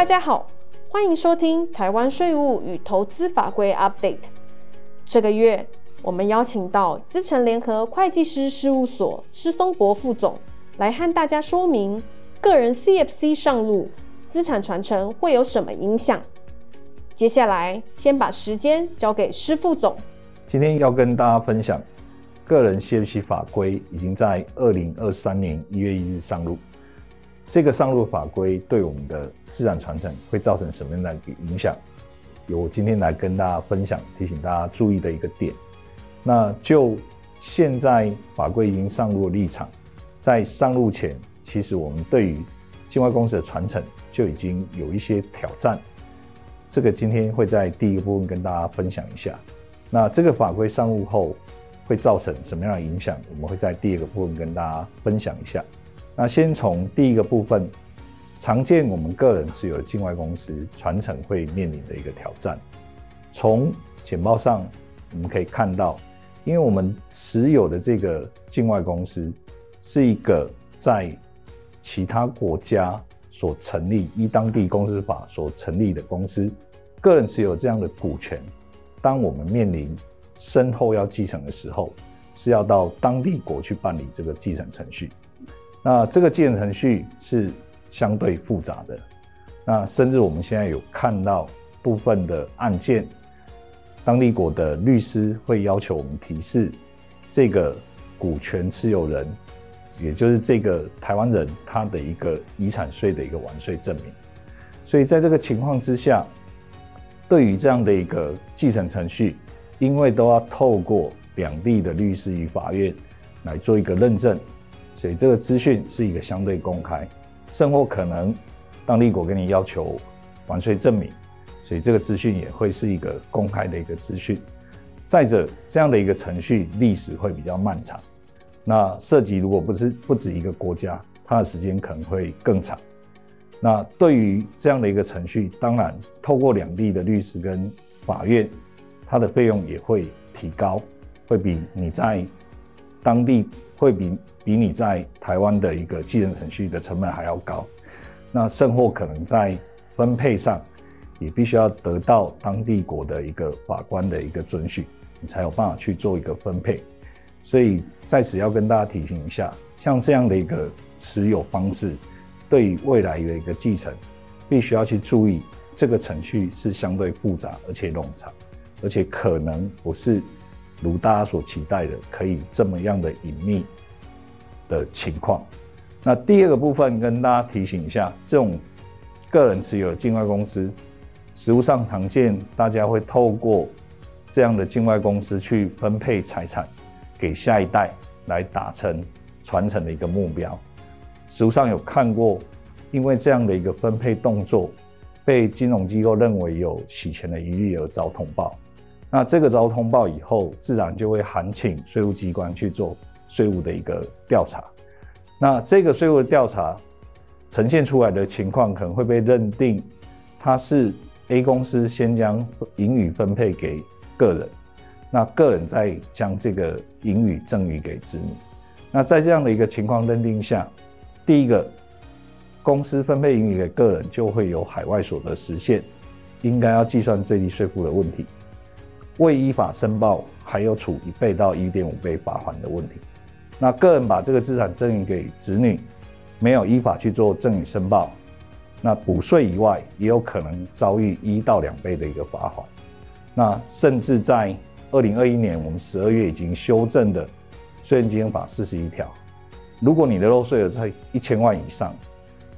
大家好，欢迎收听台湾税务与投资法规 Update。这个月，我们邀请到资诚联合会计师事务所施松博副总来和大家说明个人 CFC 上路资产传承会有什么影响。接下来，先把时间交给施副总。今天要跟大家分享，个人 CFC 法规已经在二零二三年一月一日上路。这个上路法规对我们的自然传承会造成什么样的影响？由我今天来跟大家分享，提醒大家注意的一个点。那就现在法规已经上路的立场，在上路前，其实我们对于境外公司的传承就已经有一些挑战。这个今天会在第一个部分跟大家分享一下。那这个法规上路后会造成什么样的影响？我们会在第二个部分跟大家分享一下。那先从第一个部分，常见我们个人持有的境外公司传承会面临的一个挑战。从简报上我们可以看到，因为我们持有的这个境外公司是一个在其他国家所成立、依当地公司法所成立的公司，个人持有这样的股权，当我们面临身后要继承的时候，是要到当地国去办理这个继承程序。那这个继承程序是相对复杂的，那甚至我们现在有看到部分的案件，当地国的律师会要求我们提示这个股权持有人，也就是这个台湾人他的一个遗产税的一个完税证明。所以在这个情况之下，对于这样的一个继承程序，因为都要透过两地的律师与法院来做一个认证。所以这个资讯是一个相对公开，甚或可能当地国给你要求完税证明，所以这个资讯也会是一个公开的一个资讯。再者，这样的一个程序历史会比较漫长，那涉及如果不是不止一个国家，它的时间可能会更长。那对于这样的一个程序，当然透过两地的律师跟法院，它的费用也会提高，会比你在当地会比。比你在台湾的一个继承程序的成本还要高，那甚或可能在分配上也必须要得到当地国的一个法官的一个准许，你才有办法去做一个分配。所以在此要跟大家提醒一下，像这样的一个持有方式，对于未来的一个继承，必须要去注意这个程序是相对复杂而且冗长，而且可能不是如大家所期待的可以这么样的隐秘。的情况，那第二个部分跟大家提醒一下，这种个人持有的境外公司，实务上常见，大家会透过这样的境外公司去分配财产给下一代，来达成传承的一个目标。实务上有看过，因为这样的一个分配动作，被金融机构认为有洗钱的疑虑而遭通报。那这个遭通报以后，自然就会函请税务机关去做。税务的一个调查，那这个税务的调查呈现出来的情况，可能会被认定它是 A 公司先将盈余分配给个人，那个人再将这个盈余赠与给子女。那在这样的一个情况认定下，第一个，公司分配盈余给个人就会有海外所得实现，应该要计算最低税负的问题，未依法申报还有处一倍到一点五倍罚款的问题。那个人把这个资产赠与给子女，没有依法去做赠与申报，那补税以外，也有可能遭遇一到两倍的一个罚款。那甚至在二零二一年，我们十二月已经修正的《税捐稽征法》四十一条，如果你的漏税额在一千万以上，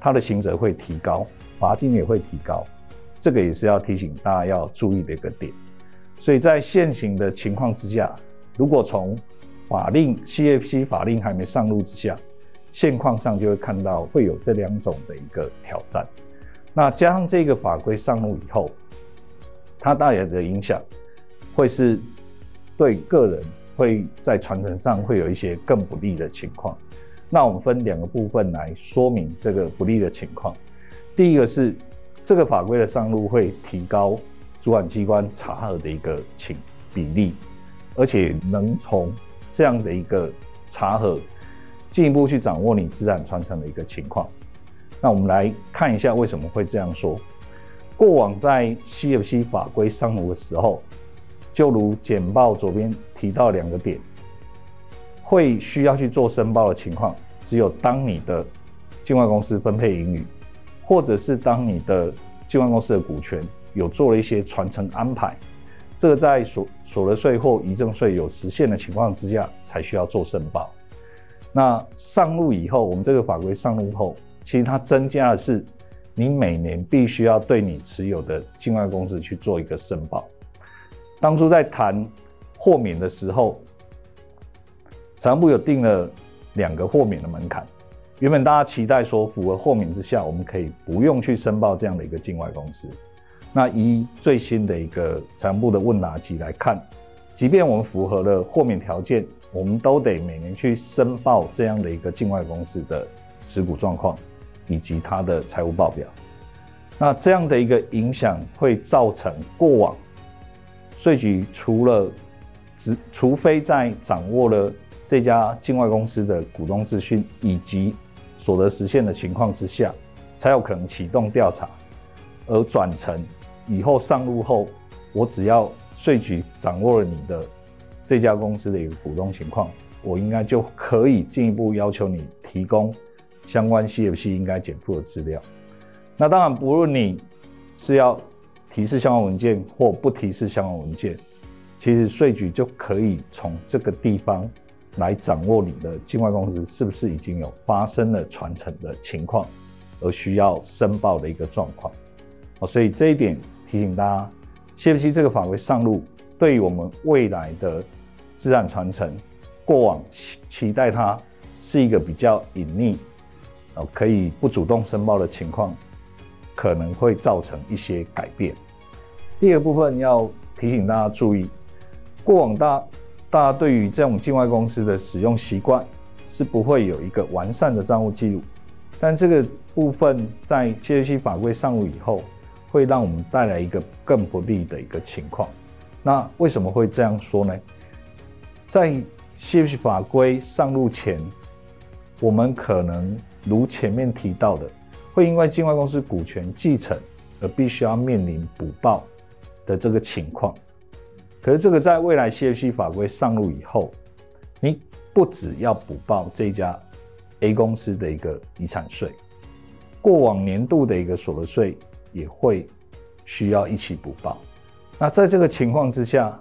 它的刑责会提高，罚金也会提高，这个也是要提醒大家要注意的一个点。所以在现行的情况之下，如果从法令 CFC 法令还没上路之下，现况上就会看到会有这两种的一个挑战。那加上这个法规上路以后，它带来的影响会是对个人会在传承上会有一些更不利的情况。那我们分两个部分来说明这个不利的情况。第一个是这个法规的上路会提高主管机关查核的一个情比例，而且能从这样的一个查核，进一步去掌握你资产传承的一个情况。那我们来看一下为什么会这样说。过往在 CFC 法规上路的时候，就如简报左边提到两个点，会需要去做申报的情况，只有当你的境外公司分配盈余，或者是当你的境外公司的股权有做了一些传承安排，这个在所所得税或遗赠税有实现的情况之下，才需要做申报。那上路以后，我们这个法规上路后，其实它增加的是。你每年必须要对你持有的境外公司去做一个申报。当初在谈豁免的时候，财政部有定了两个豁免的门槛。原本大家期待说，符合豁免之下，我们可以不用去申报这样的一个境外公司。那以最新的一个财政部的问答集来看，即便我们符合了豁免条件，我们都得每年去申报这样的一个境外公司的持股状况。以及它的财务报表，那这样的一个影响会造成过往税局除了只除非在掌握了这家境外公司的股东资讯以及所得实现的情况之下，才有可能启动调查，而转成以后上路后，我只要税局掌握了你的这家公司的一个股东情况，我应该就可以进一步要求你提供。相关 CFC 应该检附的资料，那当然不论你是要提示相关文件或不提示相关文件，其实税局就可以从这个地方来掌握你的境外公司是不是已经有发生了传承的情况，而需要申报的一个状况。哦，所以这一点提醒大家，CFC 这个法规上路，对于我们未来的资产传承，过往期期待它是一个比较隐匿。哦可以不主动申报的情况，可能会造成一些改变。第二部分要提醒大家注意，过往大大家对于这种境外公司的使用习惯是不会有一个完善的账务记录，但这个部分在 CFC 法规上路以后，会让我们带来一个更不利的一个情况。那为什么会这样说呢？在 CFC 法规上路前，我们可能。如前面提到的，会因为境外公司股权继承而必须要面临补报的这个情况。可是这个在未来 CFC 法规上路以后，你不只要补报这家 A 公司的一个遗产税，过往年度的一个所得税也会需要一起补报。那在这个情况之下，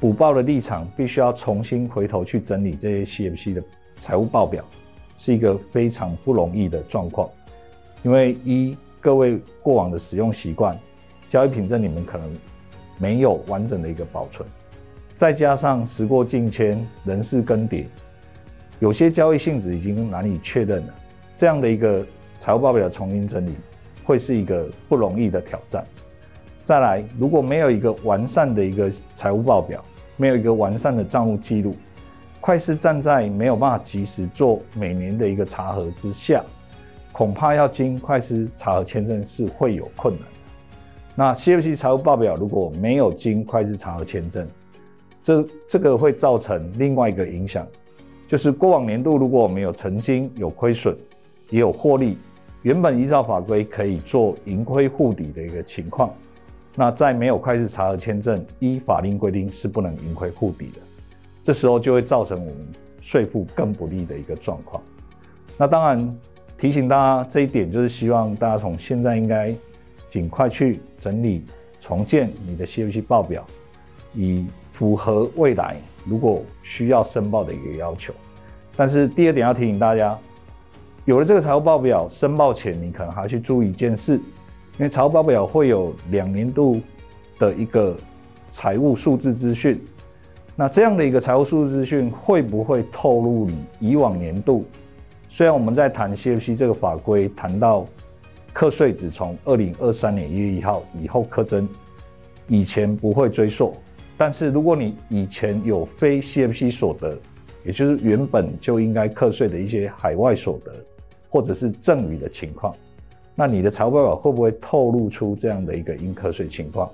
补报的立场必须要重新回头去整理这些 CFC 的财务报表。是一个非常不容易的状况，因为一各位过往的使用习惯，交易凭证你们可能没有完整的一个保存，再加上时过境迁、人事更迭，有些交易性质已经难以确认了，这样的一个财务报表重新整理，会是一个不容易的挑战。再来，如果没有一个完善的一个财务报表，没有一个完善的账务记录。会计站在没有办法及时做每年的一个查核之下，恐怕要经会计查核签证是会有困难的。那 CFC 财务报表如果没有经会计查核签证，这这个会造成另外一个影响，就是过往年度如果我们有曾经有亏损，也有获利，原本依照法规可以做盈亏互抵的一个情况，那在没有快速查核签证，依法令规定是不能盈亏互抵的。这时候就会造成我们税负更不利的一个状况。那当然提醒大家这一点，就是希望大家从现在应该尽快去整理重建你的 CFC 报表，以符合未来如果需要申报的一个要求。但是第二点要提醒大家，有了这个财务报表申报前，你可能还要去注意一件事，因为财务报表会有两年度的一个财务数字资讯。那这样的一个财务数字资讯会不会透露你以往年度？虽然我们在谈 CFC 这个法规，谈到课税只从二零二三年一月一号以后课征，以前不会追溯。但是如果你以前有非 CFC 所得，也就是原本就应该课税的一些海外所得，或者是赠与的情况，那你的财务报表会不会透露出这样的一个应课税情况？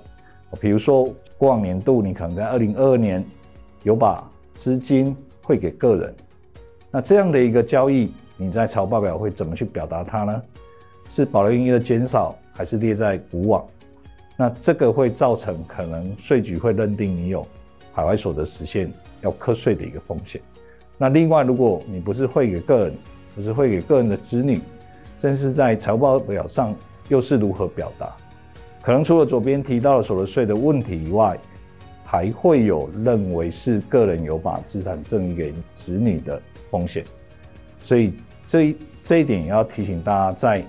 比如说过往年度你可能在二零二二年。有把资金汇给个人，那这样的一个交易你在财务报表会怎么去表达它呢？是保留盈余的减少，还是列在无往？那这个会造成可能税局会认定你有海外所得实现要课税的一个风险。那另外，如果你不是汇给个人，可是会给个人的子女，正是在财务报表上又是如何表达？可能除了左边提到的所得税的问题以外，还会有认为是个人有把资产赠与给子女的风险。所以这这一点也要提醒大家，在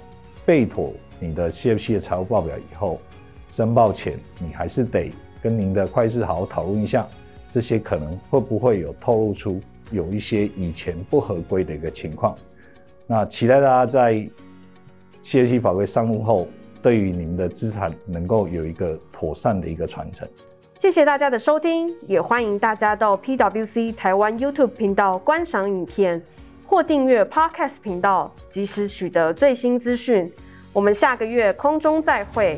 备妥你的 CFC 的财务报表以后。申报前，你还是得跟您的会计师好好讨论一下，这些可能会不会有透露出有一些以前不合规的一个情况。那期待大家在 C A C 法规上路后，对于您的资产能够有一个妥善的一个传承。谢谢大家的收听，也欢迎大家到 PwC 台湾 YouTube 频道观赏影片，或订阅 Podcast 频道，及时取得最新资讯。我们下个月空中再会。